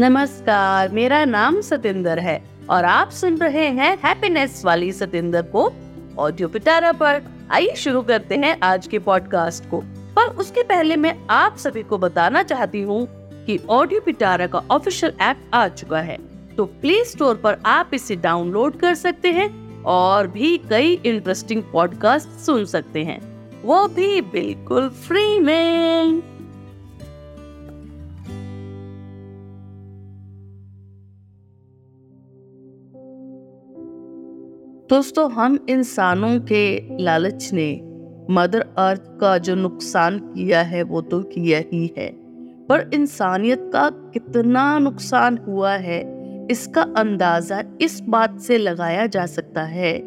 नमस्कार, मेरा नाम सतेंद्र है और आप सुन रहे हैं हैप्पीनेस वाली सतेंद्र को ऑडियो पिटारा पर। आइए शुरू करते हैं आज के पॉडकास्ट को। पर उसके पहले मैं आप सभी को बताना चाहती हूँ कि ऑडियो पिटारा का ऑफिशियल ऐप आ चुका है। तो प्ले स्टोर पर आप इसे डाउनलोड कर सकते हैं और भी कई इंटरेस्टिंग पॉडकास्ट सुन सकते हैं। वो भी बिल्कुल फ्री में। दोस्तों, हम इंसानों के लालच ने मदर अर्थ का जो नुकसान किया है, वो तो किया ही है। पर इंसानियत का कितना नुकसान हुआ है, इसका अंदाज़ा इस बात से लगाया जा सकता है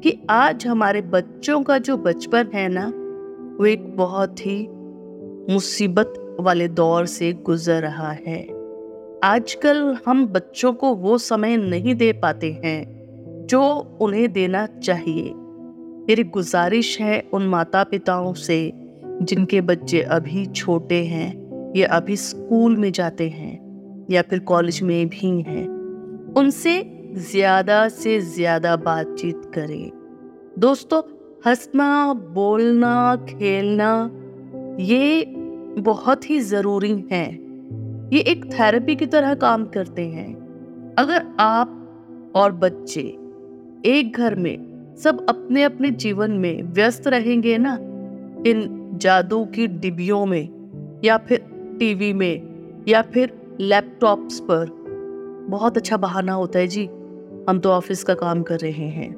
कि आज हमारे बच्चों का जो बचपन है ना, वो एक बहुत ही मुसीबत वाले दौर से गुजर रहा है। आजकल हम बच्चों को वो समय नहीं दे पाते हैं जो उन्हें देना चाहिए। मेरी गुजारिश है उन माता पिताओं से, जिनके बच्चे अभी छोटे हैं या अभी स्कूल में जाते हैं या फिर कॉलेज में भी हैं, उनसे ज़्यादा से ज़्यादा बातचीत करें। दोस्तों, हंसना, बोलना, खेलना, ये बहुत ही ज़रूरी है। ये एक थेरेपी की तरह काम करते हैं। अगर आप और बच्चे एक घर में सब अपने अपने जीवन में व्यस्त रहेंगे ना? इन जादू की डिबियों में, या फिर टीवी में, या फिर लैपटॉप्स पर। बहुत अच्छा बहाना होता है जी। हम तो ऑफ़िस का काम कर रहे हैं।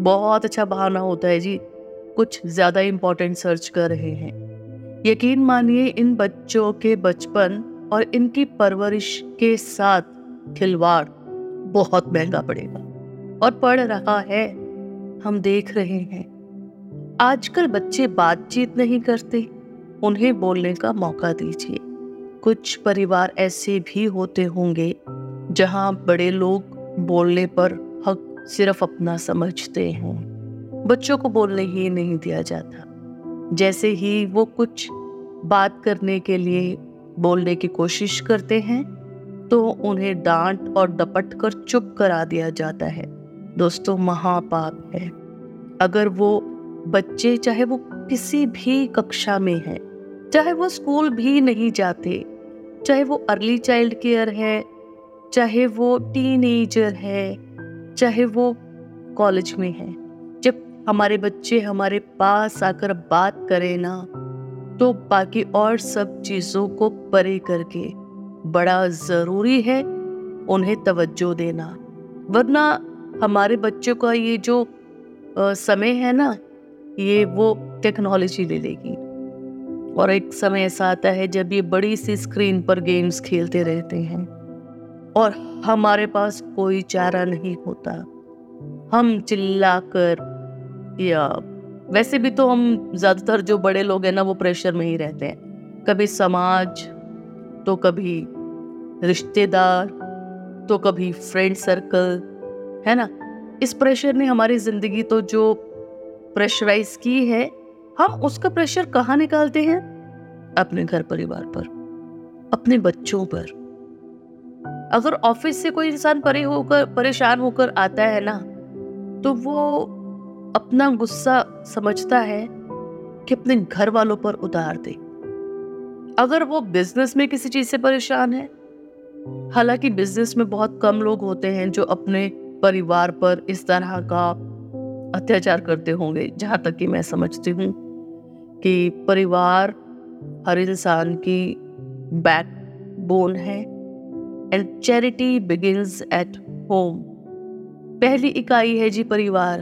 बहुत अच्छा बहाना होता है जी। कुछ ज़्यादा इम्पोर्टेंट सर्च कर रहे हैं। यकीन मानिए, इन बच्चों के बचपन और इनकी परवरिश के साथ खिलवाड़ बहुत महँगा पड़ेगा। और पढ़ रहा है। हम देख रहे हैं। आजकल बच्चे बातचीत नहीं करते। उन्हें बोलने का मौका दीजिए। कुछ परिवार ऐसे भी होते होंगे, जहाँ बड़े लोग बोलने पर हक सिर्फ़ अपना समझते हैं। बच्चों को बोलने ही नहीं दिया जाता। जैसे ही वो कुछ बात करने के लिए बोलने की कोशिश करते हैं तो उन्हें डांट और डपट कर चुप करा दिया जाता है। दोस्तों, महापाप है। अगर वो बच्चे, चाहे वो किसी भी कक्षा में है, चाहे वो स्कूल भी नहीं जाते, चाहे वो अर्ली चाइल्ड केयर है, चाहे वो टीनेजर है, चाहे वो कॉलेज में है, जब हमारे बच्चे हमारे पास आकर बात करें ना तो बाकी और सब चीज़ों को परे करके बड़ा ज़रूरी है उन्हें तवज्जो देना। वरना हमारे बच्चों का ये जो आ, समय है ना ये वो टेक्नोलॉजी ले लेगी। और एक समय ऐसा आता है जब ये बड़ी सी स्क्रीन पर गेम्स खेलते रहते हैं। और हमारे पास कोई चारा नहीं होता। हम चिल्लाकर या वैसे भी तो हम ज़्यादातर जो बड़े लोग हैं ना वो प्रेशर में ही रहते हैं। कभी समाज तो कभी रिश्तेदार तो कभी फ्रेंड सर्कल है ना? इस प्रेशर ने हमारी ज़िंदगी तो जो प्रेशराइज की है, हम उसका प्रेशर कहाँ निकालते हैं? अपने घर परिवार पर, अपने बच्चों पर। अगर ऑफ़िस से कोई इंसान परे होकर, परेशान होकर आता है ना तो वो अपना गुस्सा समझता है कि अपने घर वालों पर उतार दे। अगर वो बिज़नेस में किसी चीज़ से परेशान है, हालाँकि बिज़नेस में बहुत कम लोग होते हैं जो अपने परिवार पर इस तरह का अत्याचार करते होंगे, जहाँ तक कि मैं समझती हूँ कि परिवार हर इंसान की बैक बोन है and charity begins at home पहली इकाई है जी परिवार,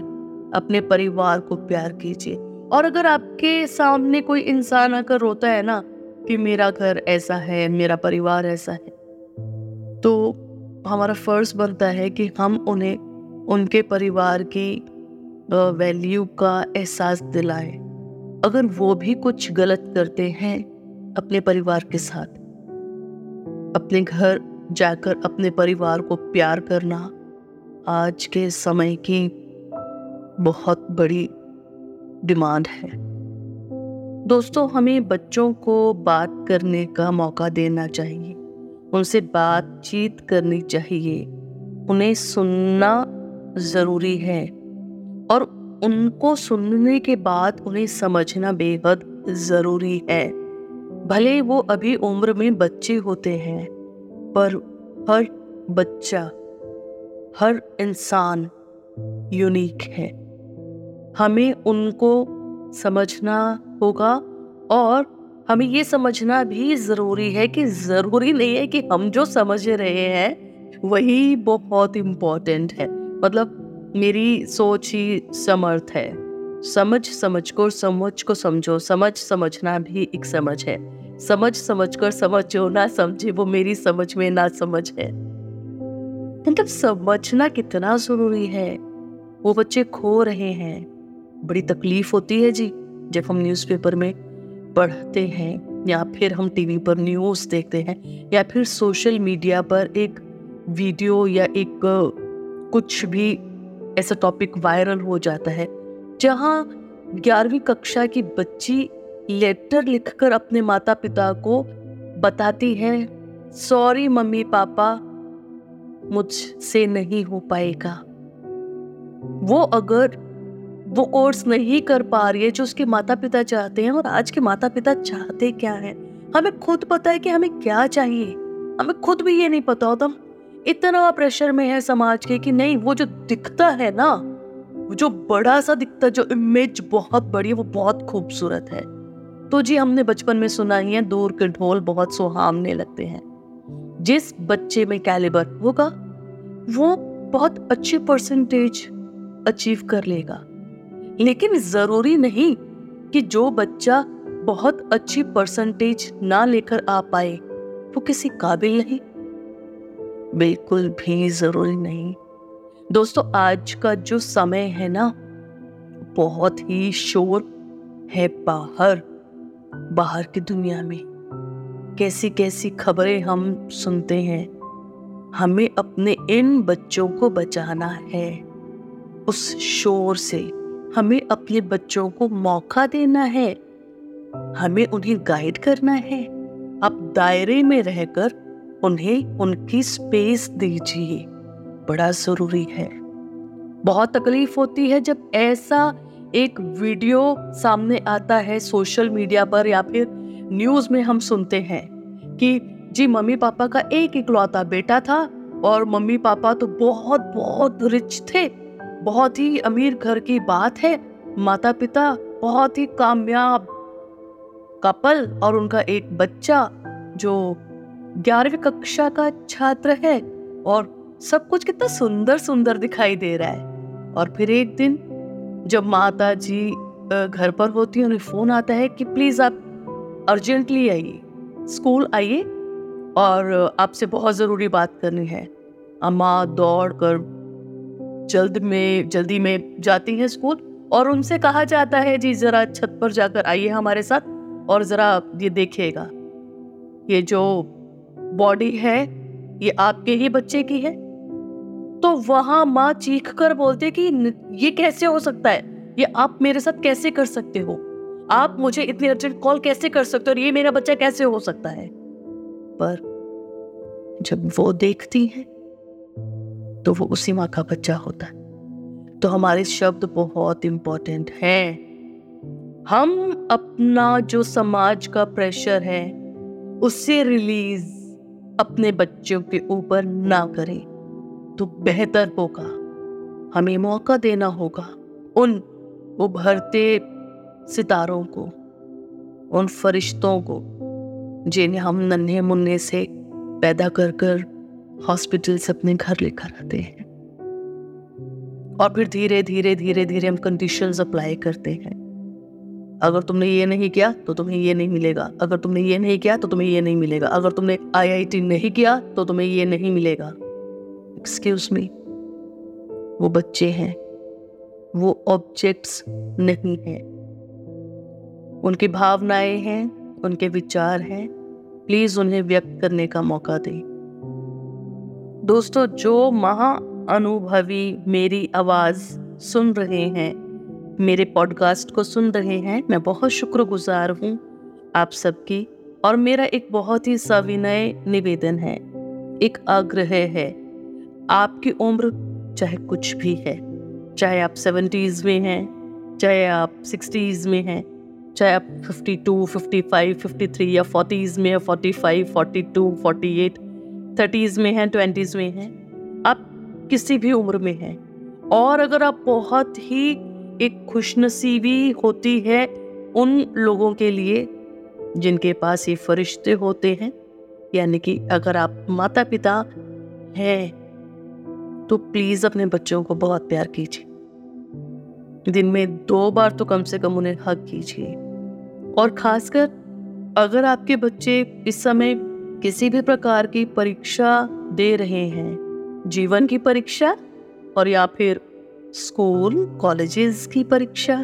अपने परिवार को प्यार कीजिए। और अगर आपके सामने कोई इंसान आकर रोता है ना कि मेरा घर ऐसा है, मेरा परिवार ऐसा है तो हमारा फ़र्ज़ बनता है कि हम उन्हें, उनके परिवार की वैल्यू का एहसास दिलाएँ। अगर वो भी कुछ गलत करते हैं, अपने परिवार के साथ, अपने घर जाकर अपने परिवार को प्यार करना, आज के समय की बहुत बड़ी डिमांड है। दोस्तों, हमें बच्चों को बात करने का मौका देना चाहिए। उनसे बातचीत करनी चाहिए। उन्हें सुनना ज़रूरी है और उनको सुनने के बाद उन्हें समझना बेहद ज़रूरी है। भले वो अभी उम्र में बच्चे होते हैं, पर हर बच्चा, हर इंसान यूनिक है। हमें उनको समझना होगा और हमें ये समझना भी ज़रूरी है कि ज़रूरी नहीं है कि हम जो समझ रहे हैं, वही बहुत इम्पोर्टेंट है। मतलब मेरी सोच ही समर्थ है। समझ समझ को समझ को समझो। समझ, समझना भी एक समझ है। समझ समझ कर समझो, ना समझे वो मेरी समझ में, ना समझ है। मतलब समझना कितना ज़रूरी है? वो बच्चे खो रहे हैं। बड़ी तकलीफ़ होती है जी, जब हम न्यूज़पेपर में पढ़ते हैं, या फिर हम टीवी पर न्यूज़ देखते हैं, या फिर सोशल मीडिया पर एक वीडियो या एक, कुछ भी ऐसा टॉपिक वायरल हो जाता है, जहाँ ग्यारहवीं कक्षा की बच्ची लेटर लिखकर अपने माता पिता को बताती है सॉरी मम्मी, पापा, मुझसे नहीं हो पाएगा। वो अगर वो कोर्स नहीं कर पा रही है जो उसके माता पिता चाहते हैं और आज के माता पिता चाहते क्या है? हमें खुद पता है कि हमें क्या चाहिए। हमें खुद भी ये नहीं पता होता। इतना प्रेशर में है समाज के कि नहीं, वो जो दिखता है ना जो बड़ा सा दिखता जो इमेज बहुत बड़ी है, वो बहुत खूबसूरत है। तो जी, हमने बचपन में सुना ही है, दूर के ढोल बहुत सुहावने लगते हैं। जिस बच्चे में कैलिबर होगा, वो बहुत अच्छी परसेंटेज अचीव कर लेगा। लेकिन ज़रूरी नहीं कि जो बच्चा बहुत अच्छी परसेंटेज ना लेकर आ पाए, वो किसी काबिल नहीं। बिल्कुल भी ज़रूरी नहीं। दोस्तों, आज का जो समय है ना, बहुत ही शोर है बाहर बाहर की दुनिया में। कैसी कैसी खबरें हम सुनते हैं, हमें अपने इन बच्चों को बचाना है, उस शोर से। हमें अपने बच्चों को मौका देना है। हमें उन्हें गाइड करना है। आप दायरे में रहकर उन्हें उनकी स्पेस दीजिए। बड़ा ज़रूरी है। बहुत तकलीफ़ होती है जब ऐसा एक वीडियो सामने आता है सोशल मीडिया पर या फिर न्यूज़ में हम सुनते हैं कि, जी, मम्मी पापा का एक इकलौता बेटा था और मम्मी पापा तो बहुत बहुत रिच थे। बहुत ही अमीर घर की बात है। माता पिता बहुत ही कामयाब कपल और उनका एक बच्चा, जो ग्यारहवीं कक्षा का छात्र है और सब कुछ कितना सुंदर सुंदर दिखाई दे रहा है। और फिर एक दिन जब माता जी घर पर होती है, उन्हें फ़ोन आता है कि, प्लीज़ आप अर्जेंटली आइए, स्कूल आइए और आपसे बहुत ज़रूरी बात करनी है। अम्मा दौड़ कर जल्द में, जल्दी में जाती हैं स्कूल और उनसे कहा जाता है, जी, जरा छत पर जाकर आइए हमारे साथ और जरा ये देखिएगा। ये जो बॉडी है, ये आपके ही बच्चे की है। तो वहाँ माँ चीख कर बोलते कि ये कैसे हो सकता है? ये आप मेरे साथ कैसे कर सकते हो? आप मुझे इतनी अर्जेंट कॉल कैसे कर सकते हो और ये मेरा बच्चा कैसे हो सकता है? पर जब वो देखती हैं तो वो उसी माँ का बच्चा होता है। तो हमारे शब्द बहुत इम्पोर्टेंट हैं। हम अपना जो समाज का प्रेशर है उससे रिलीज़ अपने बच्चों के ऊपर ना करें। तो बेहतर होगा। हमें मौका देना होगा उन उभरते सितारों को, उन फरिश्तों को, जिन्हें हम नन्हे मुन्ने से पैदा कर कर हॉस्पिटल से अपने घर लेकर आते हैं। और फिर धीरे धीरे धीरे धीरे हम कंडीशन अप्लाई करते हैं। अगर तुमने ये नहीं किया तो तुम्हें ये नहीं मिलेगा। अगर तुमने ये नहीं किया तो तुम्हें ये नहीं मिलेगा। अगर तुमने आईआईटी नहीं किया तो तुम्हें ये नहीं मिलेगा। एक्सक्यूज मी वो बच्चे हैं। वो ऑब्जेक्ट्स नहीं हैं। उनकी भावनाएँ हैं, उनके विचार हैं। प्लीज़ उन्हें व्यक्त करने का मौका दें। दोस्तों, जो महा अनुभवी मेरी आवाज़ सुन रहे हैं, मेरे पॉडकास्ट को सुन रहे हैं, मैं बहुत शुक्रगुजार हूँ आप सबकी। और मेरा एक बहुत ही सविनय निवेदन है, एक आग्रह है, आपकी उम्र चाहे कुछ भी है, चाहे आप सेवेंटीज में हैं, चाहे आप सिक्सटीज में हैं, चाहे आप fifty two fifty five fifty three या फोर्टीज में forty five forty two forty eight thirties में हैं, ट्वेंटीज में हैं। आप किसी भी उम्र में हैं। और अगर आप बहुत ही एक खुशनसीबी होती है उन लोगों के लिए जिनके पास ये फरिश्ते होते हैं, यानी कि अगर आप माता पिता हैं तो प्लीज़ अपने बच्चों को बहुत प्यार कीजिए। दिन में दो बार तो कम से कम उन्हें हक कीजिए। और खासकर अगर आपके बच्चे इस समय किसी भी प्रकार की परीक्षा दे रहे हैं। जीवन की परीक्षा और या फिर स्कूल, कॉलेजेस की परीक्षा।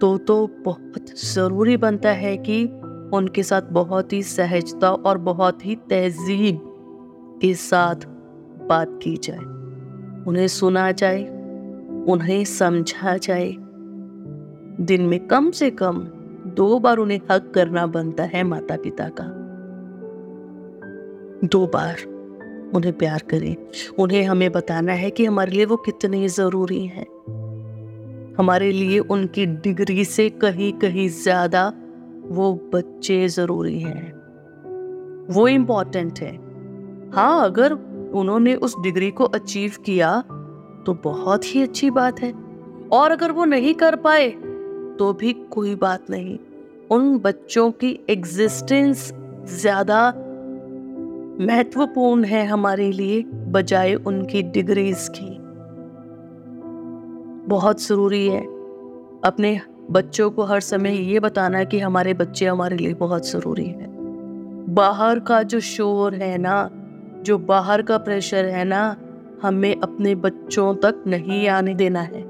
तो तो बहुत ज़रूरी बनता है कि उनके साथ बहुत ही सहजता और बहुत ही तहजीब के साथ बात की जाए। उन्हें सुना जाए, उन्हें समझा जाए। दिन में कम से कम दो बार उन्हें हक करना बनता है माता पिता का। दो बार उन्हें प्यार करें। उन्हें हमें बताना है कि हमारे लिए वो कितने ज़रूरी हैं। हमारे लिए उनकी डिग्री से कहीं कहीं ज़्यादा वो बच्चे ज़रूरी हैं। वो इंपॉर्टेंट है। हाँ अगर उन्होंने उस डिग्री को अचीव किया तो बहुत ही अच्छी बात है। और अगर वो नहीं कर पाए तो भी कोई बात नहीं। उन बच्चों की एग्जिस्टेंस ज़्यादा महत्वपूर्ण है हमारे लिए, बजाय उनकी डिग्रीज की। बहुत ज़रूरी है। अपने बच्चों को हर समय ये बताना कि हमारे बच्चे हमारे लिए बहुत ज़रूरी है। बाहर का जो शोर है ना, जो बाहर का प्रेशर है ना, हमें अपने बच्चों तक नहीं आने देना है।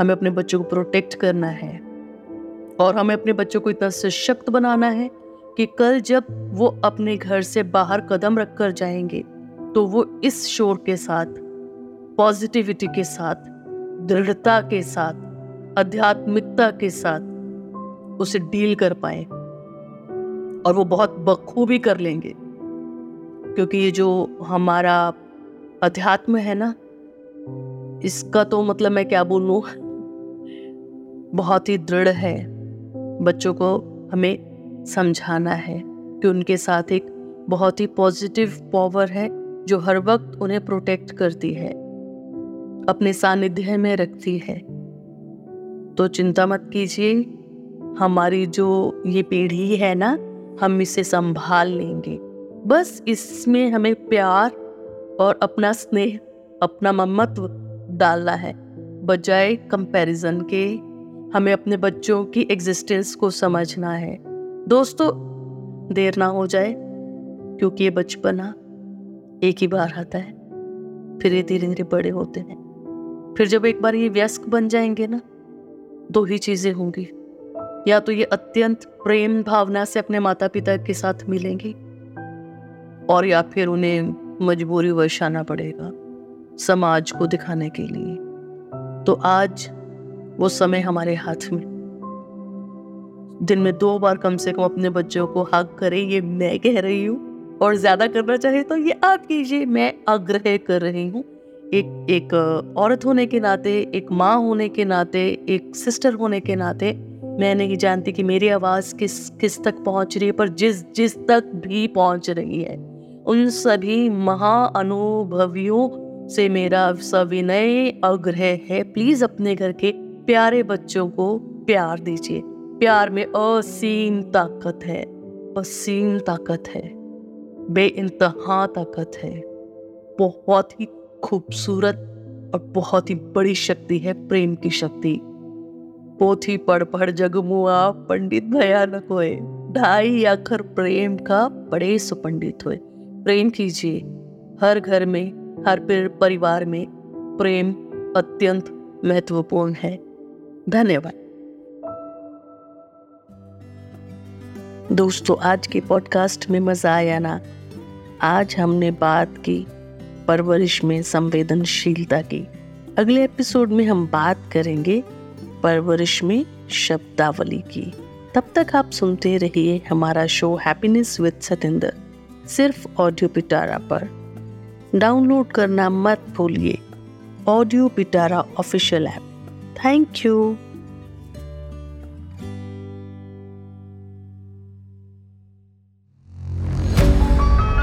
हमें अपने बच्चों को प्रोटेक्ट करना है। और हमें अपने बच्चों को इतना सशक्त बनाना है कि कल जब वो अपने घर से बाहर कदम रख कर जाएँगे तो वो इस शोर के साथ पॉजिटिविटी के साथ, दृढ़ता के साथ, आध्यात्मिकता के साथ उसे डील कर पाए। और वो बहुत बखूबी कर लेंगे। क्योंकि ये जो हमारा अध्यात्म है ना, इसका तो मतलब मैं क्या बोलूँ? बहुत ही दृढ़ है। बच्चों को हमें समझाना है कि उनके साथ एक बहुत ही पॉजिटिव पावर है, जो हर वक्त उन्हें प्रोटेक्ट करती है, अपने सानिध्य में रखती है। तो चिंता मत कीजिए, हमारी जो ये पीढ़ी है ना, हम इसे संभाल लेंगे। बस इसमें हमें प्यार और अपना स्नेह, अपना ममत्व डालना है, बजाय कंपैरिजन के। हमें अपने बच्चों की एग्जिस्टेंस को समझना है। दोस्तों, देर ना हो जाए, क्योंकि ये बचपना एक ही बार आता है। फिर ये धीरे धीरे बड़े होते हैं। फिर जब एक बार ये व्यस्क बन जाएँगे ना, दो ही चीज़ें होंगी। या तो ये अत्यंत प्रेम भावना से अपने माता पिता के साथ मिलेंगे, और या फिर उन्हें मजबूरी वश आना पड़ेगा समाज को दिखाने के लिए। तो आज वो समय हमारे हाथ में। दिन में दो बार कम से कम अपने बच्चों को हक करें, ये मैं कह रही हूँ। और ज़्यादा करना चाहे तो ये आप कीजिए, मैं आग्रह कर रही हूँ। एक एक औरत होने के नाते, एक माँ होने के नाते, एक सिस्टर होने के नाते, मैं नहीं जानती कि मेरी आवाज़ किस किस तक पहुँच रही है, पर जिस जिस तक भी पहुँच रही है, उन सभी महाअनुभवियों से मेरा सविनय आग्रह है। प्लीज़ अपने घर के प्यारे बच्चों को प्यार दीजिए। प्यार में असीम ताकत है, असीम ताकत है बे इंतहा ताकत है। बहुत ही खूबसूरत और बहुत ही बड़ी शक्ति है प्रेम की शक्ति। पोथी पढ़ पढ़ जगमुआ पंडित भयानक होए, ढाई अखर प्रेम का बड़े सुपंडित हुए। प्रेम कीजिए, हर घर में, हर परिवार में प्रेम अत्यंत महत्वपूर्ण है। धन्यवाद। दोस्तों, आज के पॉडकास्ट में मज़ा आया ना? आज हमने बात की परवरिश में संवेदनशीलता की। अगले एपिसोड में हम बात करेंगे परवरिश में शब्दावली की। तब तक आप सुनते रहिए हमारा शो हैप्पीनेस विद सतेंद्र सिर्फ़ ऑडियो पिटारा पर। डाउनलोड करना मत भूलिए। Audio Pitara official app thank you